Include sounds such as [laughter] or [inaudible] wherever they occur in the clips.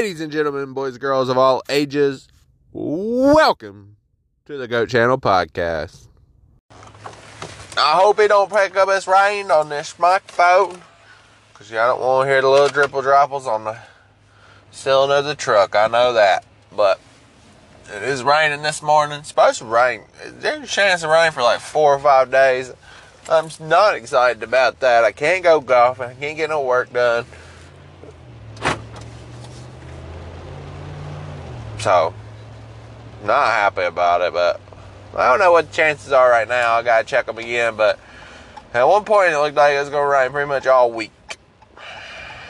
Ladies and gentlemen, boys and girls of all ages, welcome to the Goat Channel podcast. I hope it don't pick up this rain on this microphone, because y'all don't want to hear the little dripple dropples on the ceiling of the truck. I know that, but it is raining this morning. It's supposed to rain. There's a chance of rain for like four or five days. I'm not excited about that. I can't go golfing. I can't get no work done. So, not happy about it, but I don't know what the chances are right now. I gotta check them again, but at one point it looked like it was gonna rain pretty much all week.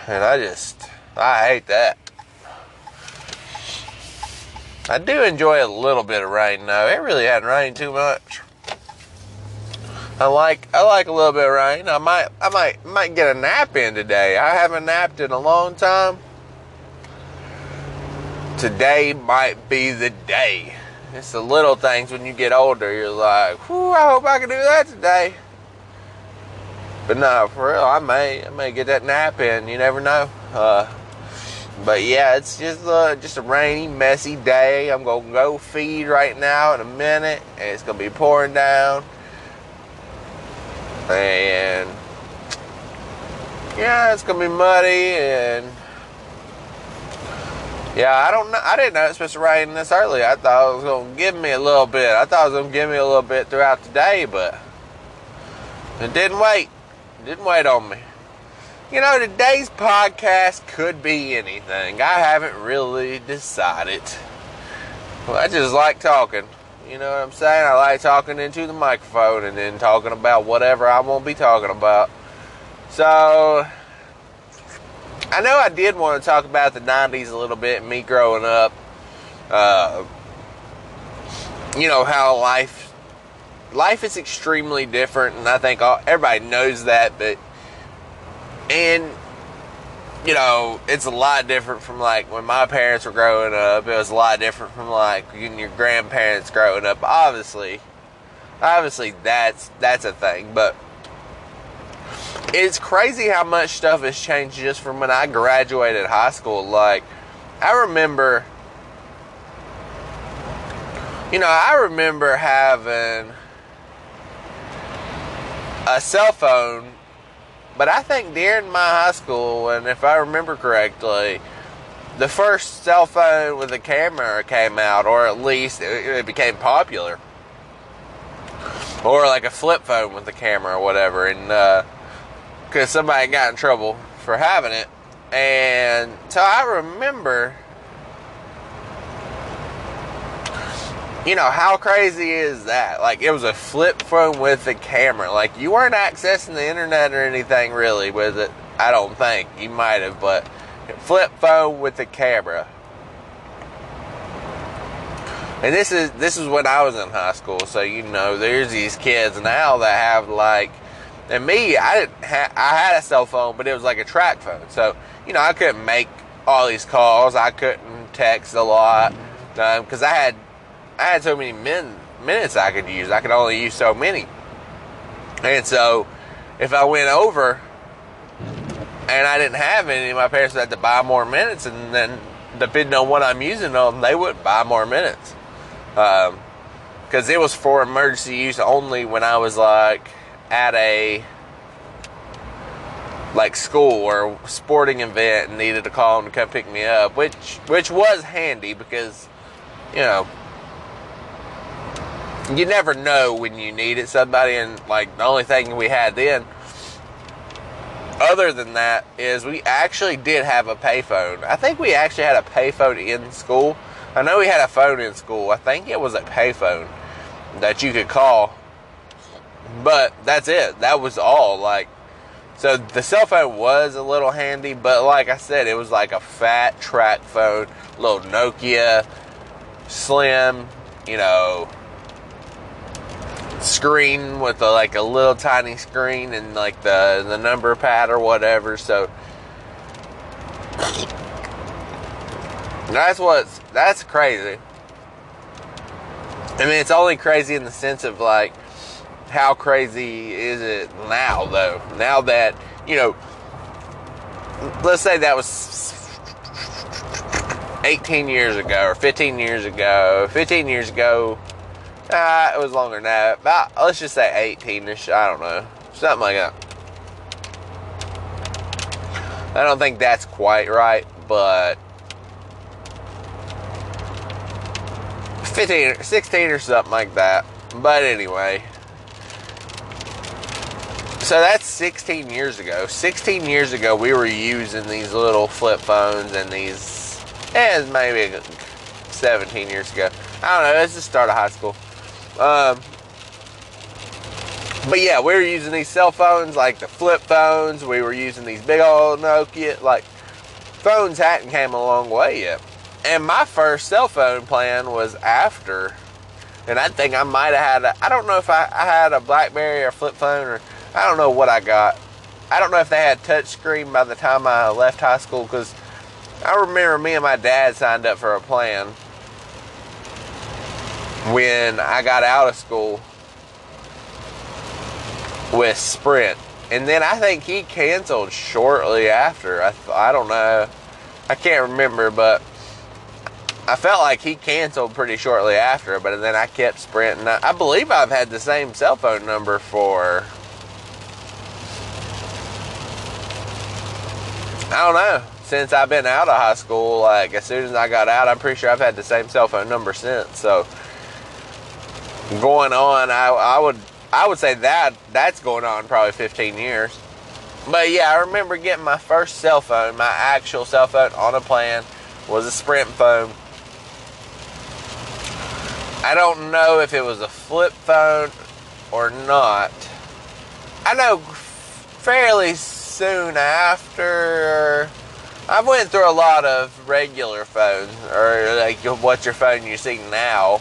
And I just, I hate that. I do enjoy a little bit of rain though. It really hadn't rained too much. I like I like a little bit of rain. I might I might might get a nap in today. I haven't napped in a long time. Today might be the day. It's the little things when you get older. You're like, whew, I hope I can do that today. But no, for real, I may I may get that nap in. You never know. Uh, but yeah, it's just uh, just a rainy, messy day. I'm gonna go feed right now in a minute, and it's gonna be pouring down. And yeah, it's gonna be muddy and yeah, I don't know. I didn't know it was supposed to rain this early. I thought it was gonna give me a little bit. I thought it was gonna give me a little bit throughout the day, but it didn't wait. It didn't wait on me. You know, today's podcast could be anything. I haven't really decided. I just like talking. You know what I'm saying? I like talking into the microphone and then talking about whatever I won't be talking about. So, I know I did want to talk about the 90s a little bit, me growing up. Uh, you know, how life life is extremely different, and I think all, everybody knows that, but and you know, it's a lot different from like when my parents were growing up. It was a lot different from like when your grandparents growing up. Obviously, obviously that's that's a thing, but it's crazy how much stuff has changed just from when I graduated high school. Like, I remember, you know, I remember having a cell phone, but I think during my high school, and if I remember correctly, the first cell phone with a camera came out, or at least it, it became popular. Or like a flip phone with a camera or whatever, and uh, because somebody got in trouble for having it. And so I remember, you know, how crazy is that? Like, it was a flip phone with a camera. Like, you weren't accessing the internet or anything really with it. I don't think. You might have, but flip phone with a camera. And this is this is when I was in high school, so you know, there's these kids now that have like and me, I didn't. Ha- I had a cell phone, but it was like a TracFone. So you know, I couldn't make all these calls. I couldn't text a lot because um, I had I had so many min- minutes I could use. I could only use so many. And so, if I went over and I didn't have any, my parents had to buy more minutes, and then depending on what I'm using them, they would buy more minutes. Because um, it was for emergency use only when I was like at a like school or sporting event and needed to call him to come pick me up, which which was handy because you know you never know when you needed somebody and like the only thing we had then other than that is we actually did have a payphone. I think we actually had a payphone in school. I know we had a phone in school. I think it was a payphone that you could call but that's it. That was all. Like, so the cell phone was a little handy, but like I said, it was like a fat TracFone, little Nokia, slim, you know, screen with a, like a little tiny screen and like the the number pad or whatever. So that's what's that's crazy. I mean, it's only crazy in the sense of like how crazy is it now, though? Now that, you know, let's say that was 18 years ago or 15 years ago. 15 years ago, uh, it was longer than that. About let's just say 18ish. I don't know, something like that. I don't think that's quite right, but 15, 16 or something like that. But anyway, so that's 16 years ago. 16 years ago, we were using these little flip phones and these, and eh, maybe 17 years ago. I don't know. It's the start of high school. Um, but yeah, we were using these cell phones, like the flip phones. We were using these big old Nokia. Like, phones hadn't came a long way yet. And my first cell phone plan was after. And I think I might have had, I don't know if I, I had a Blackberry or flip phone or I don't know what I got. I don't know if they had touchscreen by the time I left high school because I remember me and my dad signed up for a plan when I got out of school with Sprint. And then I think he canceled shortly after. I, I don't know. I can't remember, but I felt like he canceled pretty shortly after. But then I kept Sprint. And I, I believe I've had the same cell phone number for I don't know. Since I've been out of high school, like as soon as I got out, I'm pretty sure I've had the same cell phone number since. So going on, I, I would I would say that that's going on probably 15 years. But yeah, I remember getting my first cell phone, my actual cell phone on a plan was a Sprint phone. I don't know if it was a flip phone or not. I know fairly soon after. I went through a lot of regular phones, or like what's your phone you see now.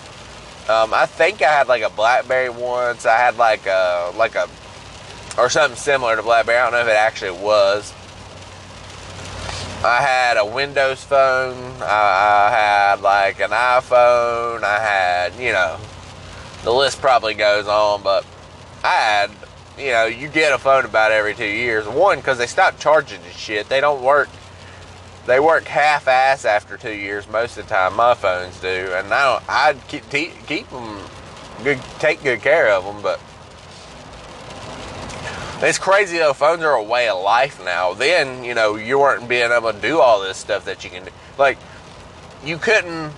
Um, I think I had like a BlackBerry once. I had like a like a or something similar to BlackBerry. I don't know if it actually was. I had a Windows phone. I, I had like an iPhone. I had you know the list probably goes on, but I had you know, you get a phone about every two years. One, because they stop charging the shit. They don't work. They work half-ass after two years most of the time. My phones do, and now I keep keep them good, take good care of them. But it's crazy though. Phones are a way of life now. Then you know you weren't being able to do all this stuff that you can do. Like you couldn't.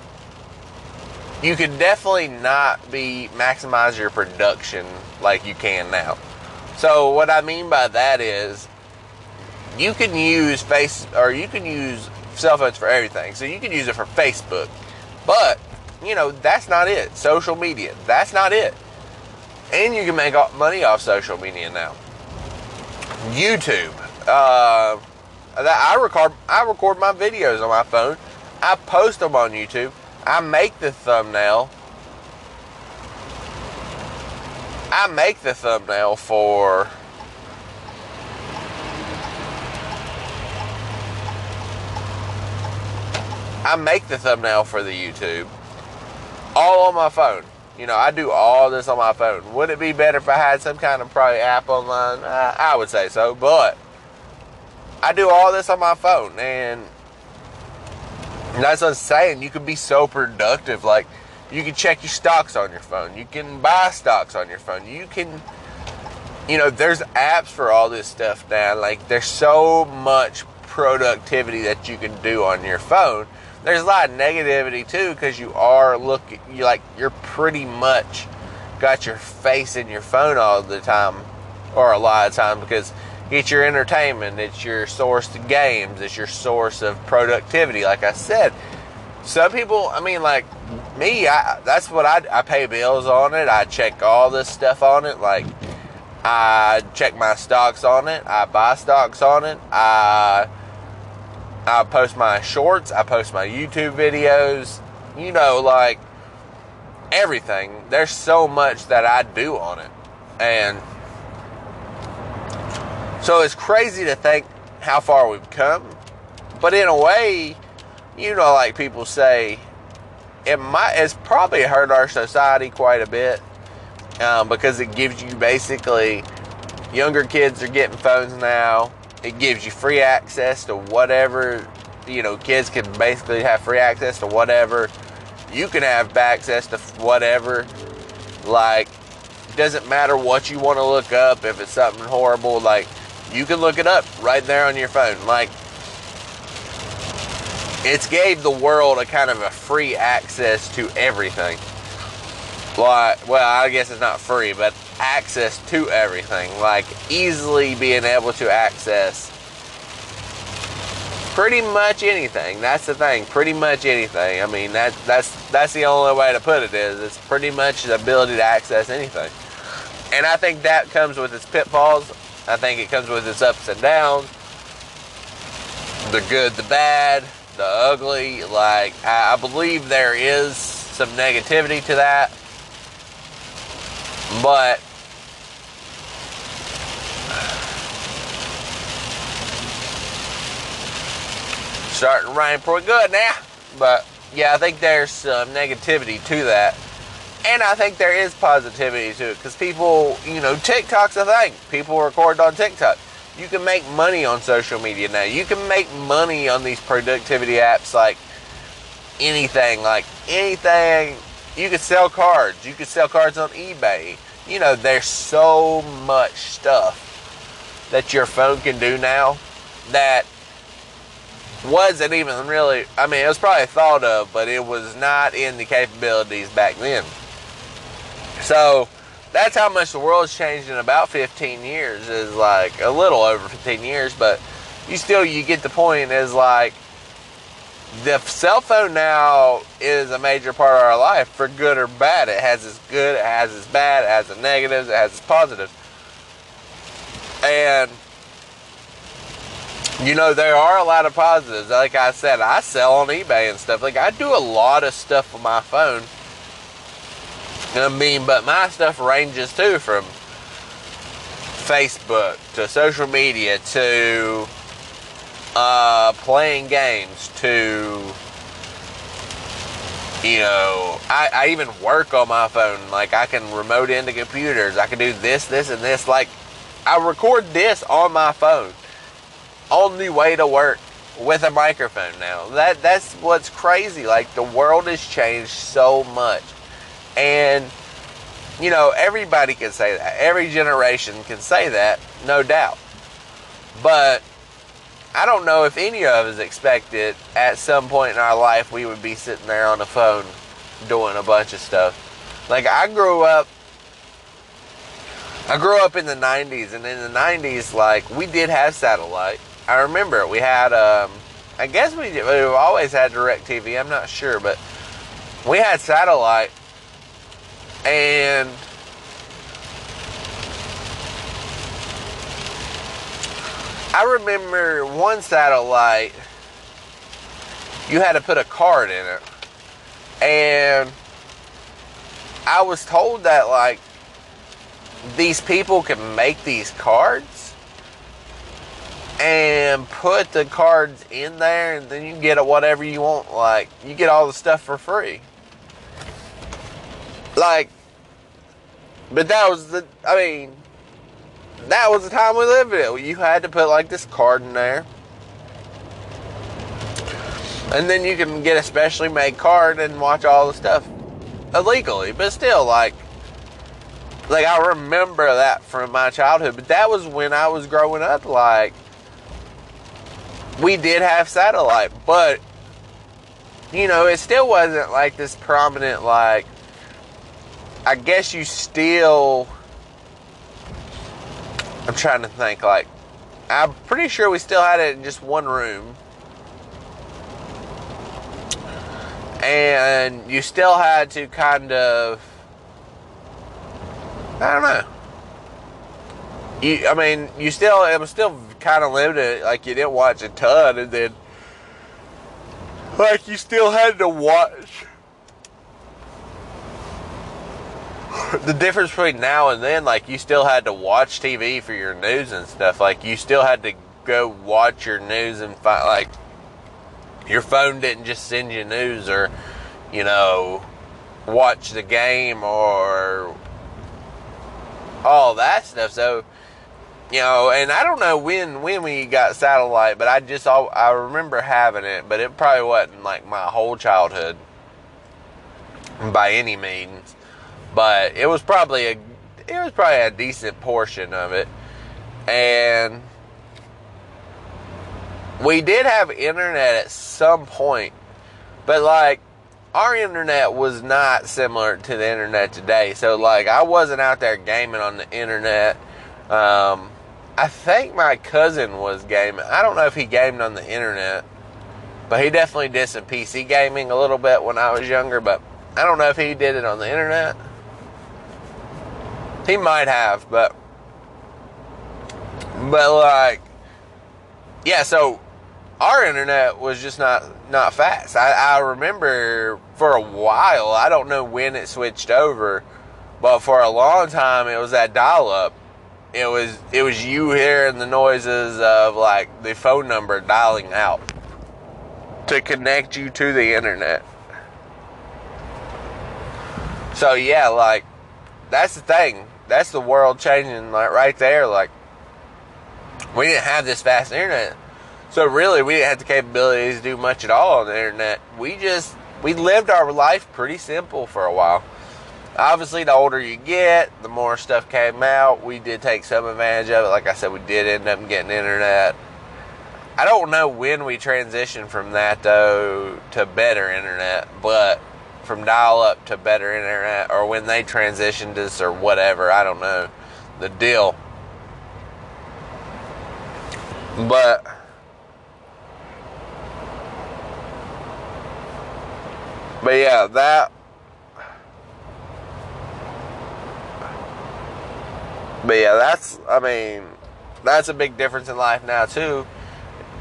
You could definitely not be maximize your production like you can now. So what I mean by that is you can use face or you can use cell phones for everything. So you can use it for Facebook. But, you know, that's not it. Social media, that's not it. And you can make money off social media now. YouTube. Uh, I record I record my videos on my phone. I post them on YouTube. I make the thumbnail I make the thumbnail for I make the thumbnail for the YouTube all on my phone. You know, I do all this on my phone. Would it be better if I had some kind of probably app online? Uh, I would say so, but I do all this on my phone, and that's what I'm saying. You can be so productive. Like, you can check your stocks on your phone. You can buy stocks on your phone. You can, you know, there's apps for all this stuff now. Like, there's so much productivity that you can do on your phone. There's a lot of negativity too because you are looking, you like, you're pretty much got your face in your phone all the time, or a lot of time because it's your entertainment, it's your source to games, it's your source of productivity. Like I said, some people, I mean, like me, I, that's what I, I pay bills on it. I check all this stuff on it. Like, I check my stocks on it. I buy stocks on it. I, I post my shorts. I post my YouTube videos. You know, like everything. There's so much that I do on it. And so it's crazy to think how far we've come. But in a way, you know, like people say, it might it's probably hurt our society quite a bit um, because it gives you basically younger kids are getting phones now. It gives you free access to whatever you know, kids can basically have free access to whatever. You can have access to whatever. Like, doesn't matter what you want to look up. If it's something horrible, like, you can look it up right there on your phone. Like, it's gave the world a kind of a free access to everything. Like, well, I guess it's not free, but access to everything. Like, easily being able to access pretty much anything. That's the thing. Pretty much anything. I mean, that that's that's the only way to put it is it's pretty much the ability to access anything. And I think that comes with its pitfalls. I think it comes with its ups and downs. The good, the bad, the ugly. Like I, I believe there is some negativity to that. But starting to rain pretty good now. But yeah, I think there's some negativity to that. And I think there is positivity to it because people, you know, TikTok's a thing. People record on TikTok. You can make money on social media now. You can make money on these productivity apps like anything, like anything. You could sell cards. You could sell cards on eBay. You know, there's so much stuff that your phone can do now that wasn't even really, I mean, it was probably thought of, but it was not in the capabilities back then. So that's how much the world's changed in about 15 years, is like a little over 15 years, but you still, you get the point, is like the cell phone now is a major part of our life for good or bad. It has its good, it has its bad, it has its negatives, it has its positives. And you know, there are a lot of positives. Like I said, I sell on eBay and stuff. Like I do a lot of stuff with my phone. I mean, but my stuff ranges too from Facebook to social media to uh, playing games to you know, I, I even work on my phone. Like I can remote into computers. I can do this, this, and this. Like I record this on my phone on the way to work with a microphone now. That that's what's crazy. Like the world has changed so much. And you know, everybody can say that. Every generation can say that, no doubt. But I don't know if any of us expected at some point in our life we would be sitting there on the phone doing a bunch of stuff. Like I grew up I grew up in the 90s and in the 90s like we did have satellite I remember we had, um, I guess we we've always had DirecTV. I'm not sure, but we had satellite, and I remember one satellite. You had to put a card in it, and I was told that like these people can make these cards and put the cards in there, and then you get whatever you want. Like, you get all the stuff for free. Like, but that was the, I mean, that was the time we lived in. It. You had to put like this card in there. And then you can get a specially made card and watch all the stuff illegally. But still, like, like I remember that from my childhood. But that was when I was growing up. Like, we did have satellite, but you know, it still wasn't like this prominent like I guess you still I'm trying to think like I'm pretty sure we still had it in just one room. And you still had to kind of I don't know. You, I mean, you still it was still kind of limited. Like you didn't watch a ton, and then like you still had to watch. [laughs] The difference between now and then, like you still had to watch TV for your news and stuff. Like you still had to go watch your news and find like your phone didn't just send you news or you know watch the game or all that stuff. So you know, and I don't know when when we got satellite, but I just all I remember having it, but it probably wasn't like my whole childhood by any means. But it was probably a it was probably a decent portion of it, and we did have internet at some point, but like our internet was not similar to the internet today. So like I wasn't out there gaming on the internet. Um, I think my cousin was gaming. I don't know if he gamed on the internet, but he definitely did some PC gaming a little bit when I was younger. But I don't know if he did it on the internet. He might have, but but like yeah. So our internet was just not not fast. I, I remember for a while. I don't know when it switched over, but for a long time it was that dial up it was it was you hearing the noises of like the phone number dialing out to connect you to the internet. So yeah, like that's the thing. That's the world changing like right there. Like we didn't have this fast internet. So really we didn't have the capabilities to do much at all on the internet. We just we lived our life pretty simple for a while obviously the older you get the more stuff came out we did take some advantage of it like i said we did end up getting internet i don't know when we transitioned from that though to better internet but from dial up to better internet or when they transitioned us or whatever i don't know the deal but but yeah that But yeah, that's I mean, that's a big difference in life now too.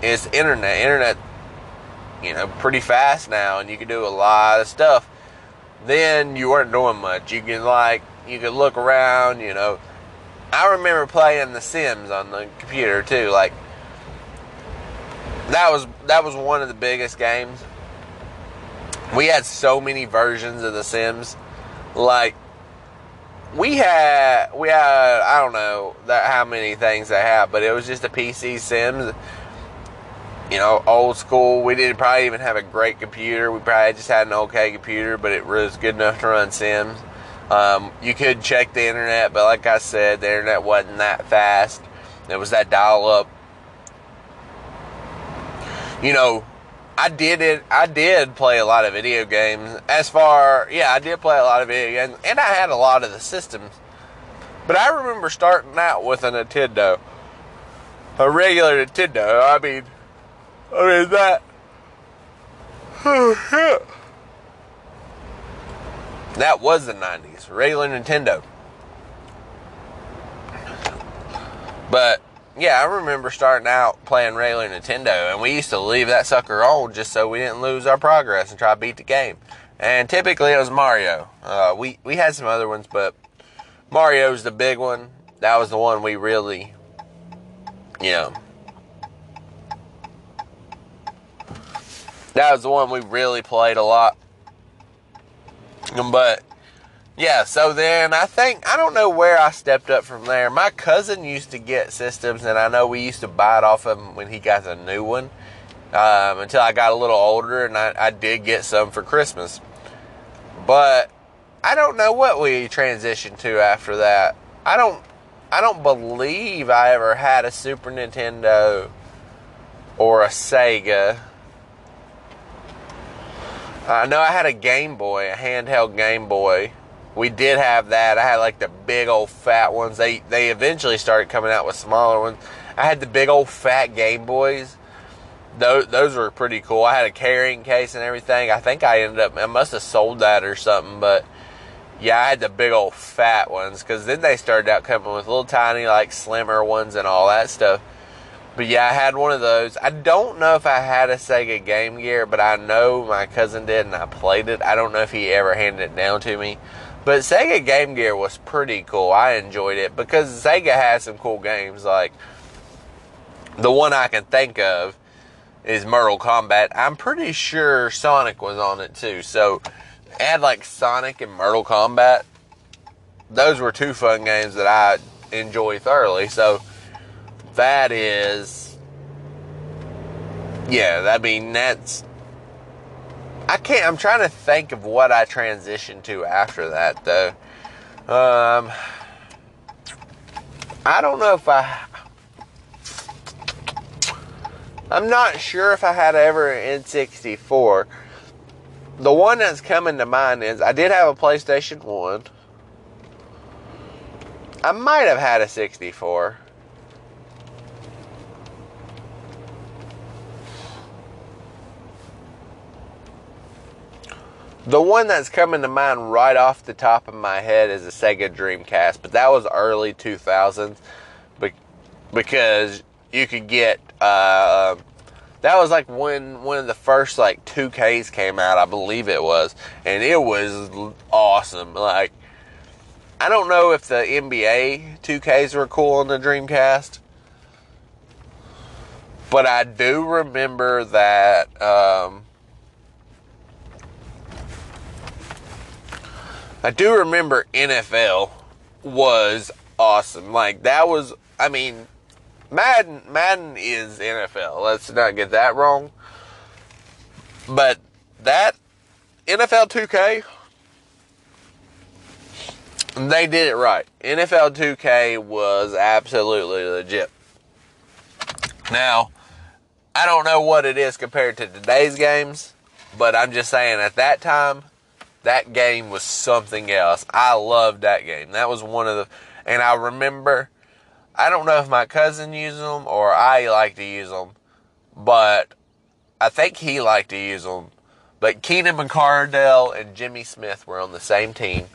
Is internet. Internet, you know, pretty fast now, and you can do a lot of stuff. Then you weren't doing much. You can like you could look around. You know, I remember playing The Sims on the computer too. Like that was that was one of the biggest games. We had so many versions of The Sims. Like we had we had I don't know that how many things they have, but it was just a PC Sims. You know, old school. We didn't probably even have a great computer. We probably just had an okay computer, but it was good enough to run Sims. Um, you could check the internet, but like I said, the internet wasn't that fast. It was that dial up. You know, I did it. I did play a lot of video games. As far, yeah, I did play a lot of video games, and I had a lot of the systems. But I remember starting out with a Nintendo, a regular Nintendo. I mean, I mean that. that was the '90s, regular Nintendo. But yeah, I remember starting out playing regular Nintendo, and we used to leave that sucker on just so we didn't lose our progress and try to beat the game. And typically it was Mario. Uh, we we had some other ones, but Mario's the big one. That was the one we really, you know, that was the one we really played a lot. But yeah, so then I think I don't know where I stepped up from there. My cousin used to get systems, and I know we used to buy it off him when he got a new one. Um, until I got a little older, and I, I did get some for Christmas. But I don't know what we transitioned to after that. I don't I don't believe I ever had a Super Nintendo or a Sega. Uh, I know I had a Game Boy, a handheld Game Boy we did have that. I had like the big old fat ones. They they eventually started coming out with smaller ones. I had the big old fat Game Boys. Those those were pretty cool. I had a carrying case and everything. I think I ended up I must have sold that or something, but yeah, I had the big old fat ones because then they started out coming with little tiny like slimmer ones and all that stuff. But yeah, I had one of those. I don't know if I had a Sega Game Gear, but I know my cousin did and I played it. I don't know if he ever handed it down to me. But Sega Game Gear was pretty cool. I enjoyed it because Sega has some cool games. Like the one I can think of is Mortal Kombat. I'm pretty sure Sonic was on it too. So add like Sonic and Mortal Kombat. Those were two fun games that I enjoy thoroughly. So that is, yeah, I mean, that's, I can't, I'm trying to think of what I transitioned to after that, though. Um, I don't know if I, I'm not sure if I had ever an N64. The one that's coming to mind is I did have a PlayStation 1. I might have had a 64. The one that's coming to mind right off the top of my head is a Sega Dreamcast, but that was early 2000s because you could get uh, that was like when one of the first like 2Ks came out, I believe it was, and it was awesome. Like I don't know if the NBA 2Ks were cool on the Dreamcast, but I do remember that um, I do remember NFL was awesome. Like that was I mean Madden Madden is NFL. Let's not get that wrong. But that NFL 2K they did it right. NFL 2K was absolutely legit. Now, I don't know what it is compared to today's games, but I'm just saying at that time, that game was something else. I loved that game. That was one of the, and I remember I don't know if my cousin used them or I like to use them, but I think he liked to use them. But Keenan McCardell and Jimmy Smith were on the same team,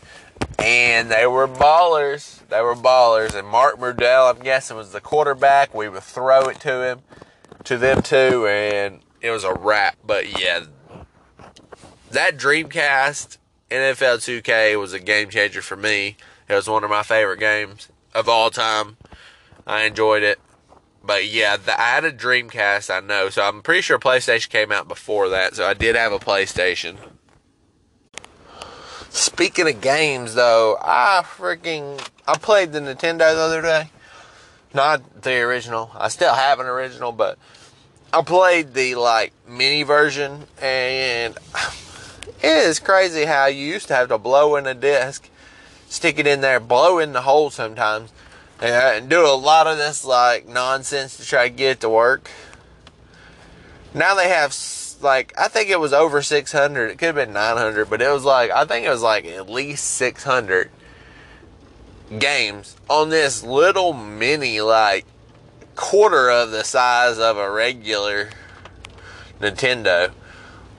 and they were ballers. They were ballers. And Mark Brunell, I'm guessing, was the quarterback. We would throw it to him, to them too, and it was a wrap. But yeah, that Dreamcast NFL 2K was a game changer for me. It was one of my favorite games of all time. I enjoyed it. But yeah, the, I had a Dreamcast, I know. So I'm pretty sure PlayStation came out before that. So I did have a PlayStation. Speaking of games, though, I freaking I played the Nintendo the other day. Not the original. I still have an original, but I played the like mini version, and it is crazy how you used to have to blow in a disc, stick it in there, blow in the hole sometimes, and do a lot of this like nonsense to try to get it to work. Now they have like I think it was over 600. It could have been 900, but it was like I think it was like at least 600 games on this little mini like quarter of the size of a regular Nintendo.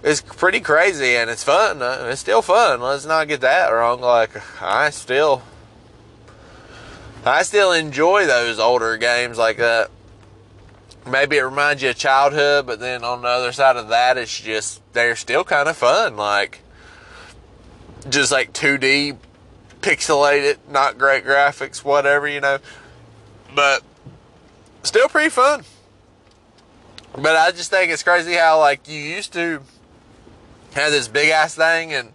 It's pretty crazy and it's fun. Uh, it's still fun. Let's not get that wrong. Like I still I still enjoy those older games like that. Maybe it reminds you of childhood, but then on the other side of that, it's just they're still kind of fun. Like just like 2D, pixelated, not great graphics, whatever you know, but still pretty fun. But I just think it's crazy how like you used to have this big ass thing and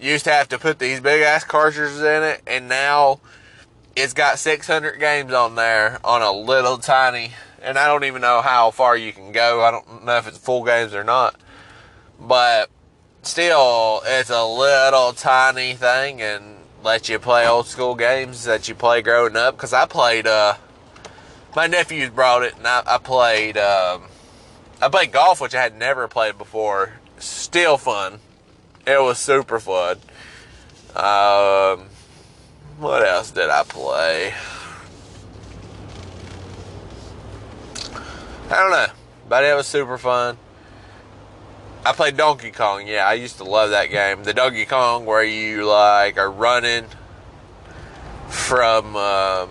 used to have to put these big ass cartridges in it, and now it's got 600 games on there on a little tiny, and I don't even know how far you can go. I don't know if it's full games or not, but still, it's a little tiny thing and let you play old school games that you play growing up. Because I played, uh, my nephews brought it, and I, I played, um, I played golf, which I had never played before. Still fun. It was super fun. Um, what else did I play? I don't know, but it was super fun. I played Donkey Kong. Yeah, I used to love that game. The Donkey Kong where you like are running from uh,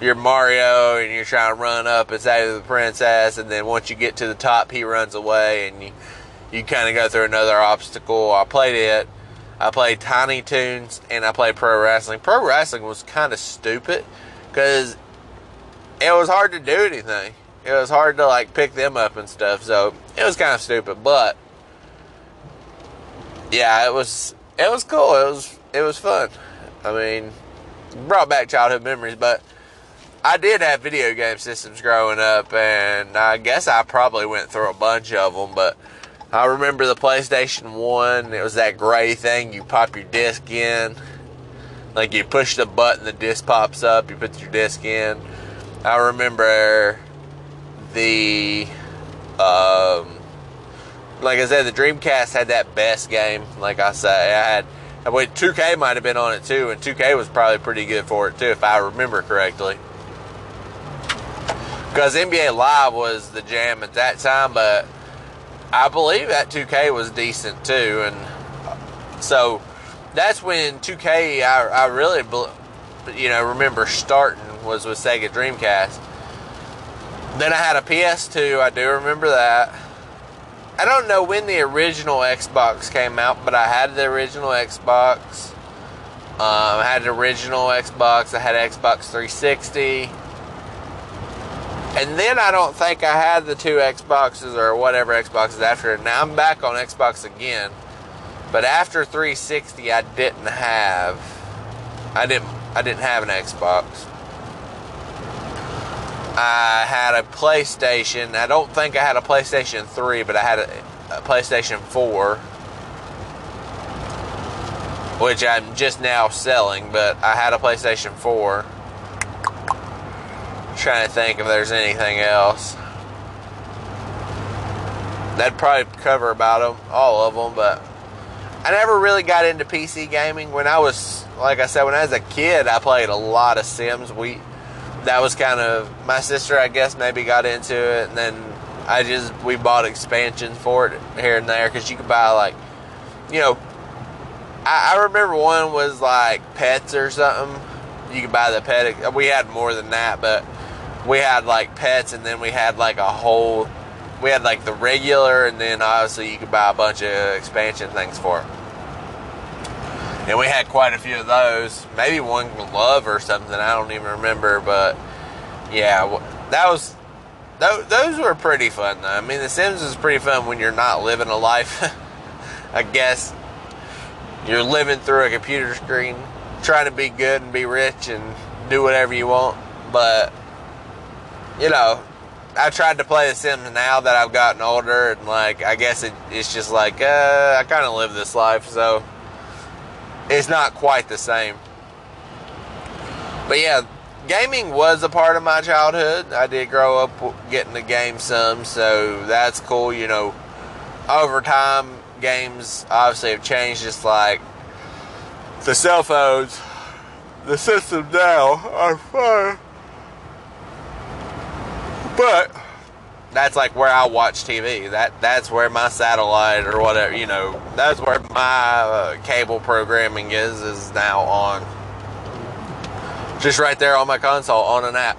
your Mario and you're trying to run up and save the princess, and then once you get to the top, he runs away and you you kind of go through another obstacle. I played it. I played Tiny Toons and I played Pro Wrestling. Pro Wrestling was kind of stupid because it was hard to do anything. It was hard to like pick them up and stuff. So it was kind of stupid, but yeah, it was it was cool. It was it was fun. I mean, brought back childhood memories, but I did have video game systems growing up, and I guess I probably went through a bunch of them, but I remember the PlayStation 1. It was that gray thing. You pop your disc in. Like you push the button, the disc pops up, you put your disc in. I remember the, um, like I said, the Dreamcast had that best game. Like I said, I had, I wait, 2K might have been on it too, and 2K was probably pretty good for it too, if I remember correctly because NBA Live was the jam at that time, but I believe that 2K was decent too, and so that's when 2K I, I really you know remember starting was with Sega Dreamcast. Then I had a PS2. I do remember that. I don't know when the original Xbox came out, but I had the original Xbox. Um, I had the original Xbox. I had Xbox 360. And then I don't think I had the two Xboxes or whatever Xboxes after it. Now I'm back on Xbox again. But after 360 I didn't have I didn't I didn't have an Xbox. I had a PlayStation. I don't think I had a PlayStation 3, but I had a, a PlayStation 4 which I'm just now selling, but I had a PlayStation 4 trying to think if there's anything else. That'd probably cover about them, all of them, but I never really got into PC gaming. When I was, like I said, when I was a kid, I played a lot of Sims. We, that was kind of my sister, I guess, maybe got into it, and then I just we bought expansions for it here and there because you could buy like, you know, I, I remember one was like pets or something. You could buy the pet. We had more than that, but we had like pets and then we had like a whole we had like the regular and then obviously you could buy a bunch of expansion things for it and we had quite a few of those. Maybe one glove or something i don't even remember but yeah that was those were pretty fun though. I mean the sims is pretty fun when you're not living a life [laughs] i guess. You're living through a computer screen trying to be good and be rich and do whatever you want but you know, I tried to play The Sims now that I've gotten older, and like I guess it, it's just like uh, I kind of live this life, so it's not quite the same. But yeah, gaming was a part of my childhood. I did grow up getting the game some, so that's cool. You know, over time, games obviously have changed. Just like the cell phones, the systems now are far but that's like where I watch TV. That that's where my satellite or whatever, you know, that's where my uh, cable programming is is now on. Just right there on my console on an app.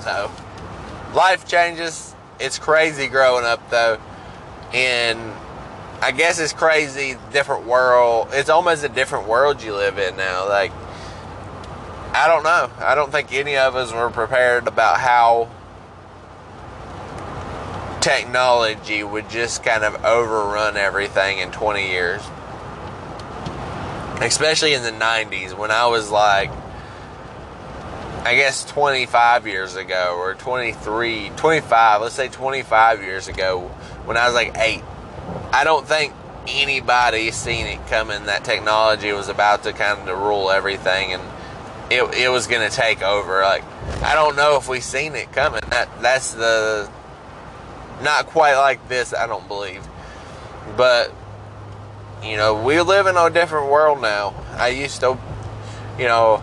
So life changes. It's crazy growing up though. And I guess it's crazy different world. It's almost a different world you live in now. Like I don't know. I don't think any of us were prepared about how technology would just kind of overrun everything in 20 years. Especially in the 90s when I was like, I guess 25 years ago or 23, 25, let's say 25 years ago when I was like eight. I don't think anybody seen it coming that technology was about to kind of rule everything and it, it was going to take over. Like, I don't know if we seen it coming. That That's the not quite like this, I don't believe. But, you know, we live in a different world now. I used to, you know,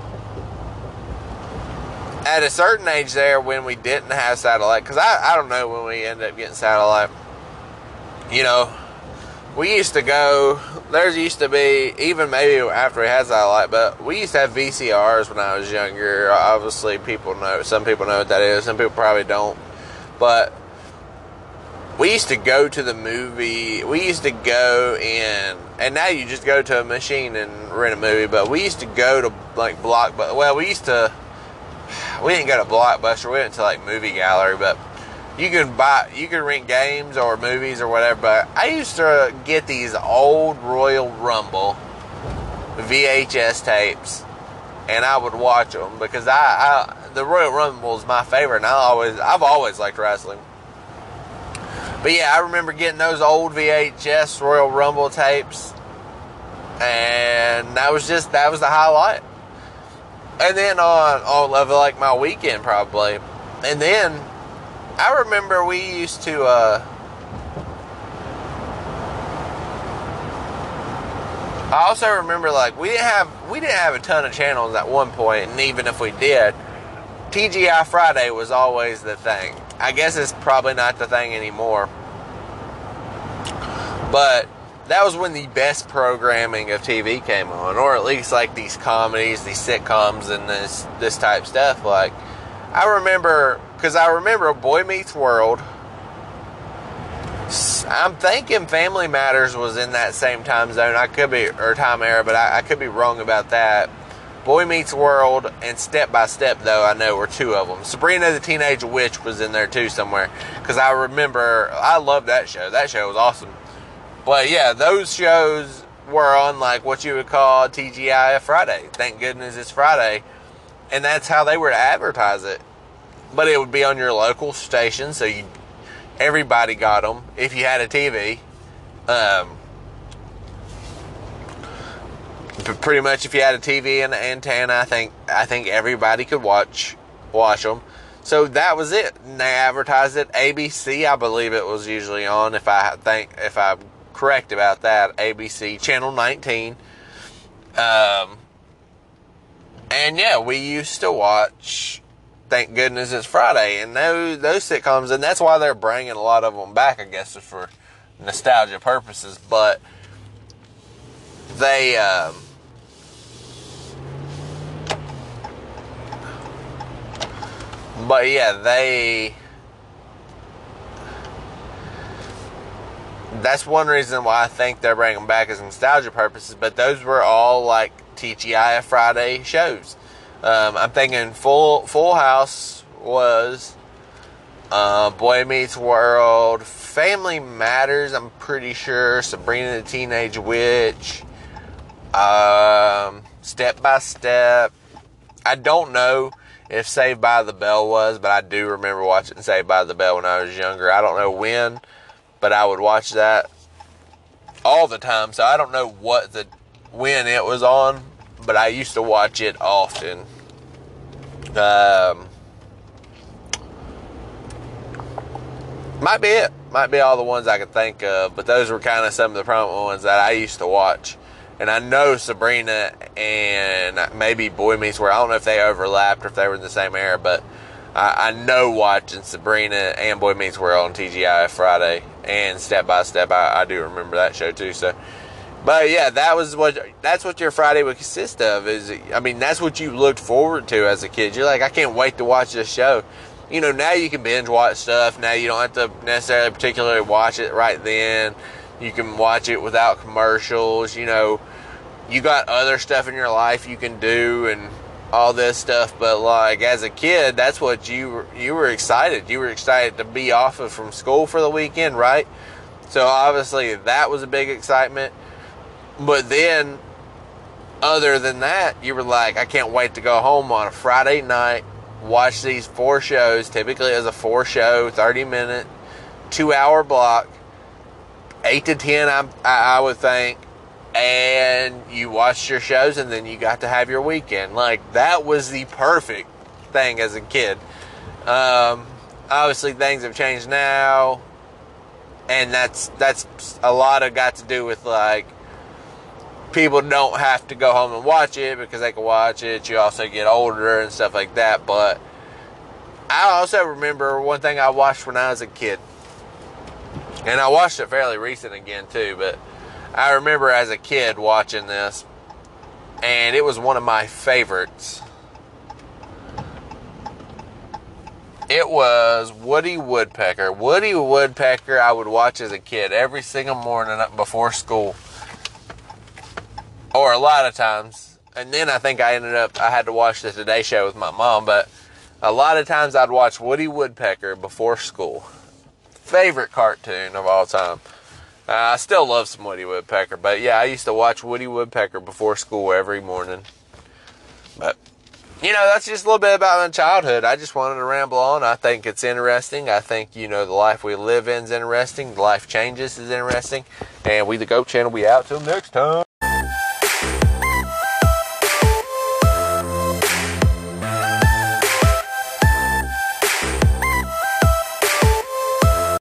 at a certain age there when we didn't have satellite, because I, I don't know when we ended up getting satellite, you know, we used to go, there's used to be, even maybe after we had satellite, but we used to have VCRs when I was younger. Obviously, people know, some people know what that is, some people probably don't. But we used to go to the movie. We used to go and and now you just go to a machine and rent a movie. But we used to go to like Blockbuster. Well, we used to. We didn't go to Blockbuster. We went to like Movie Gallery, but you can buy, you can rent games or movies or whatever. But I used to get these old Royal Rumble VHS tapes, and I would watch them because I, I the Royal Rumble is my favorite, and I always I've always liked wrestling. But yeah, I remember getting those old VHS Royal Rumble tapes, and that was just that was the highlight. And then on on of like my weekend probably, and then I remember we used to. Uh, I also remember like we didn't have we didn't have a ton of channels at one point, and even if we did, TGI Friday was always the thing. I guess it's probably not the thing anymore, but that was when the best programming of TV came on, or at least like these comedies, these sitcoms, and this this type stuff. Like I remember because I remember Boy Meets World I'm thinking Family Matters was in that same time zone. I could be, or time era, but I, I could be wrong about that. Boy Meets World and Step by Step, though, I know were two of them. Sabrina the Teenage Witch was in there too somewhere. Because I remember, I loved that show. That show was awesome. But yeah, those shows were on like what you would call TGIF Friday. Thank goodness it's Friday. And that's how they were to advertise it. But it would be on your local station, so you everybody got them if you had a TV. Um, pretty much, if you had a TV and an antenna, I think I think everybody could watch watch them. So that was it. And they advertised it. ABC, I believe it was usually on. If I think if I'm correct about that, ABC channel 19. Um, and yeah, we used to watch thank goodness it's Friday. And those those sitcoms, and that's why they're bringing a lot of them back. I guess for nostalgia purposes, but they. Um, but yeah, they. That's one reason why I think they're bringing them back as nostalgia purposes. But those were all like TGIF Friday shows. Um, I'm thinking Full Full House was uh, Boy Meets World, Family Matters. I'm pretty sure Sabrina the Teenage Witch, um, Step by Step. I don't know if Saved by the Bell was, but I do remember watching Saved by the Bell when I was younger. I don't know when, but I would watch that all the time. So I don't know what the when it was on, but I used to watch it often. Um, might be it. Might be all the ones I could think of, but those were kind of some of the prominent ones that I used to watch. And I know Sabrina and maybe Boy Meets World. I don't know if they overlapped or if they were in the same era, but I, I know watching Sabrina and Boy Meets World on TGI Friday and Step by Step. I, I do remember that show too. So but yeah, that was what that's what your Friday would consist of. Is I mean that's what you looked forward to as a kid. You're like, I can't wait to watch this show. You know, now you can binge watch stuff. Now you don't have to necessarily particularly watch it right then. You can watch it without commercials. You know, you got other stuff in your life you can do and all this stuff. But like as a kid, that's what you you were excited. You were excited to be off of from school for the weekend, right? So obviously that was a big excitement but then, other than that, you were like, I can't wait to go home on a Friday night, watch these four shows. Typically, as a four show, 30 minute, two hour block, eight to 10, I, I would think. And you watched your shows, and then you got to have your weekend. Like, that was the perfect thing as a kid. Um, obviously, things have changed now, and that's that's a lot of got to do with like people don't have to go home and watch it because they can watch it. You also get older and stuff like that. But I also remember one thing I watched when I was a kid. And I watched it fairly recent again too, but I remember as a kid watching this and it was one of my favorites. It was Woody Woodpecker. Woody Woodpecker I would watch as a kid every single morning before school or a lot of times. And then I think I ended up, I had to watch the Today Show with my mom, but a lot of times I'd watch Woody Woodpecker before school. Favorite cartoon of all time. Uh, I still love some Woody Woodpecker, but yeah, I used to watch Woody Woodpecker before school every morning. But you know, that's just a little bit about my childhood. I just wanted to ramble on. I think it's interesting. I think, you know, the life we live in is interesting. The life changes is interesting. And we, the Goat Channel, we out till next time.